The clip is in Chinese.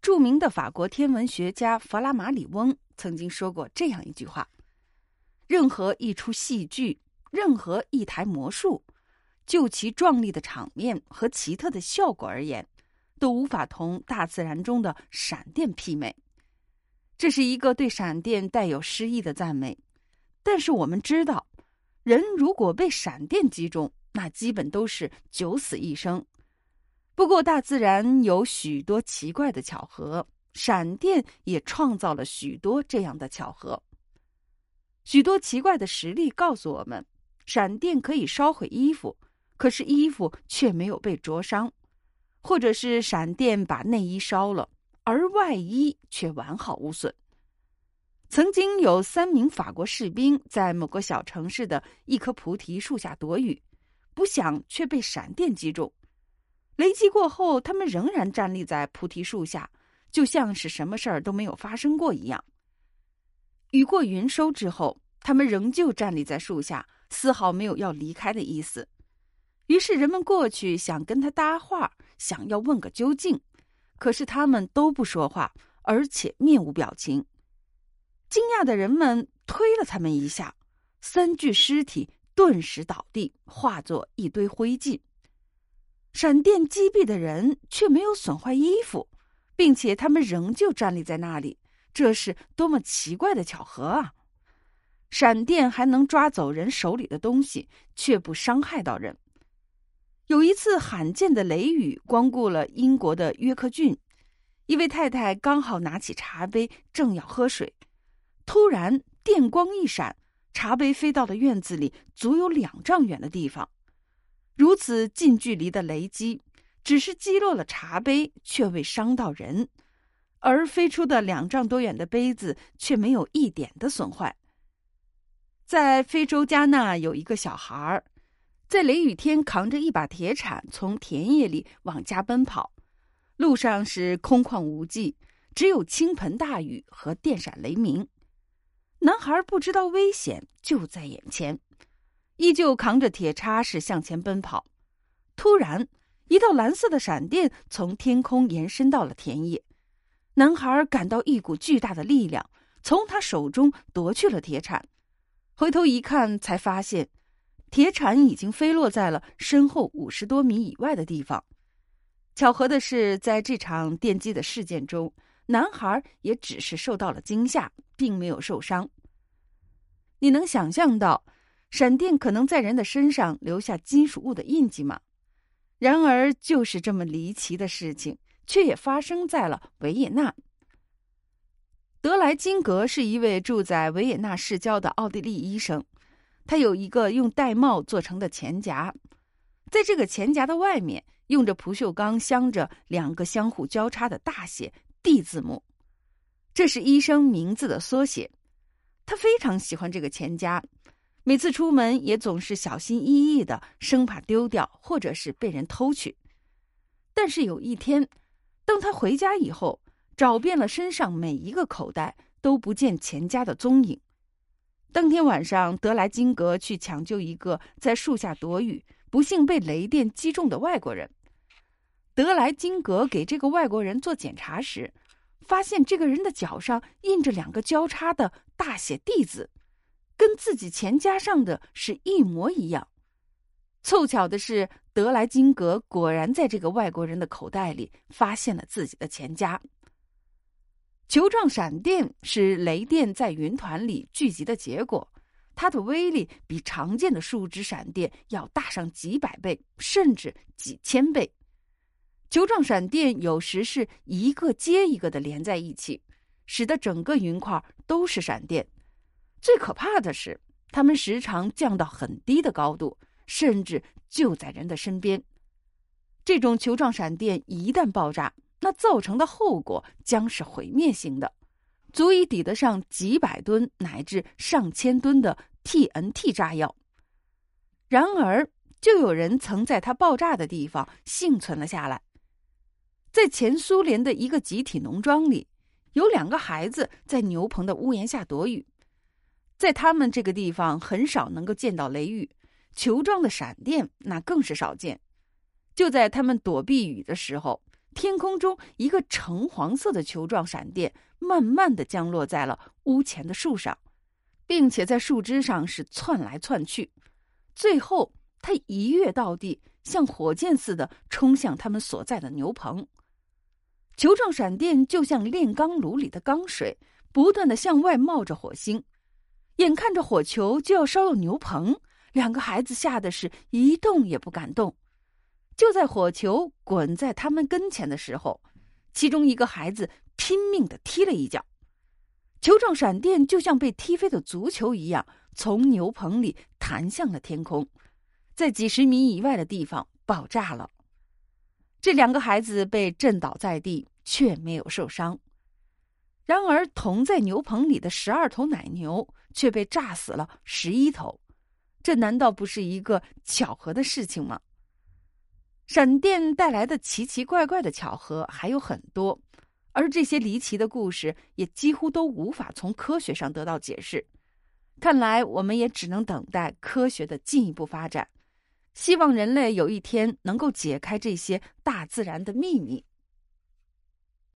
著名的法国天文学家弗拉马里翁曾经说过这样一句话：“任何一出戏剧，任何一台魔术，就其壮丽的场面和奇特的效果而言，都无法同大自然中的闪电媲美。”这是一个对闪电带有诗意的赞美。但是我们知道，人如果被闪电击中，那基本都是九死一生。不过，大自然有许多奇怪的巧合，闪电也创造了许多这样的巧合。许多奇怪的实例告诉我们，闪电可以烧毁衣服，可是衣服却没有被灼伤；或者是闪电把内衣烧了，而外衣却完好无损。曾经有三名法国士兵在某个小城市的一棵菩提树下躲雨，不想却被闪电击中。雷击过后，他们仍然站立在菩提树下，就像是什么事儿都没有发生过一样。雨过云收之后，他们仍旧站立在树下，丝毫没有要离开的意思。于是人们过去想跟他搭话，想要问个究竟，可是他们都不说话，而且面无表情。惊讶的人们推了他们一下，三具尸体顿时倒地，化作一堆灰烬。闪电击毙的人却没有损坏衣服，并且他们仍旧站立在那里，这是多么奇怪的巧合啊！闪电还能抓走人手里的东西，却不伤害到人。有一次罕见的雷雨光顾了英国的约克郡，一位太太刚好拿起茶杯正要喝水，突然电光一闪，茶杯飞到了院子里足有两丈远的地方。如此近距离的雷击，只是击落了茶杯，却未伤到人；而飞出的两丈多远的杯子，却没有一点的损坏。在非洲加纳，有一个小孩在雷雨天扛着一把铁铲从田野里往家奔跑，路上是空旷无际，只有倾盆大雨和电闪雷鸣。男孩不知道危险就在眼前。依旧扛着铁叉是向前奔跑，突然，一道蓝色的闪电从天空延伸到了田野。男孩感到一股巨大的力量从他手中夺去了铁铲，回头一看，才发现铁铲已经飞落在了身后五十多米以外的地方。巧合的是，在这场电击的事件中，男孩也只是受到了惊吓，并没有受伤。你能想象到？闪电可能在人的身上留下金属物的印记吗？然而，就是这么离奇的事情，却也发生在了维也纳。德莱金格是一位住在维也纳市郊的奥地利医生，他有一个用玳瑁做成的钱夹，在这个钱夹的外面用着不锈钢镶着两个相互交叉的大写 D 字母，这是医生名字的缩写。他非常喜欢这个钱夹。每次出门也总是小心翼翼的，生怕丢掉或者是被人偷去。但是有一天，当他回家以后，找遍了身上每一个口袋，都不见钱家的踪影。当天晚上，德莱金格去抢救一个在树下躲雨、不幸被雷电击中的外国人。德莱金格给这个外国人做检查时，发现这个人的脚上印着两个交叉的大写 “D” 字。跟自己钱夹上的是一模一样。凑巧的是，德莱金格果然在这个外国人的口袋里发现了自己的钱夹。球状闪电是雷电在云团里聚集的结果，它的威力比常见的树枝闪电要大上几百倍，甚至几千倍。球状闪电有时是一个接一个的连在一起，使得整个云块都是闪电。最可怕的是，它们时常降到很低的高度，甚至就在人的身边。这种球状闪电一旦爆炸，那造成的后果将是毁灭性的，足以抵得上几百吨乃至上千吨的 TNT 炸药。然而，就有人曾在它爆炸的地方幸存了下来。在前苏联的一个集体农庄里，有两个孩子在牛棚的屋檐下躲雨。在他们这个地方，很少能够见到雷雨，球状的闪电那更是少见。就在他们躲避雨的时候，天空中一个橙黄色的球状闪电慢慢的降落在了屋前的树上，并且在树枝上是窜来窜去，最后它一跃到地，像火箭似的冲向他们所在的牛棚。球状闪电就像炼钢炉里的钢水，不断的向外冒着火星，眼看着火球就要烧到牛棚，两个孩子吓得是一动也不敢动。就在火球滚在他们跟前的时候，其中一个孩子拼命的踢了一脚，球状闪电就像被踢飞的足球一样，从牛棚里弹向了天空，在几十米以外的地方爆炸了。这两个孩子被震倒在地，却没有受伤。然而，同在牛棚里的十二头奶牛却被炸死了十一头，这难道不是一个巧合的事情吗？闪电带来的奇奇怪怪的巧合还有很多，而这些离奇的故事也几乎都无法从科学上得到解释。看来，我们也只能等待科学的进一步发展。希望人类有一天能够解开这些大自然的秘密。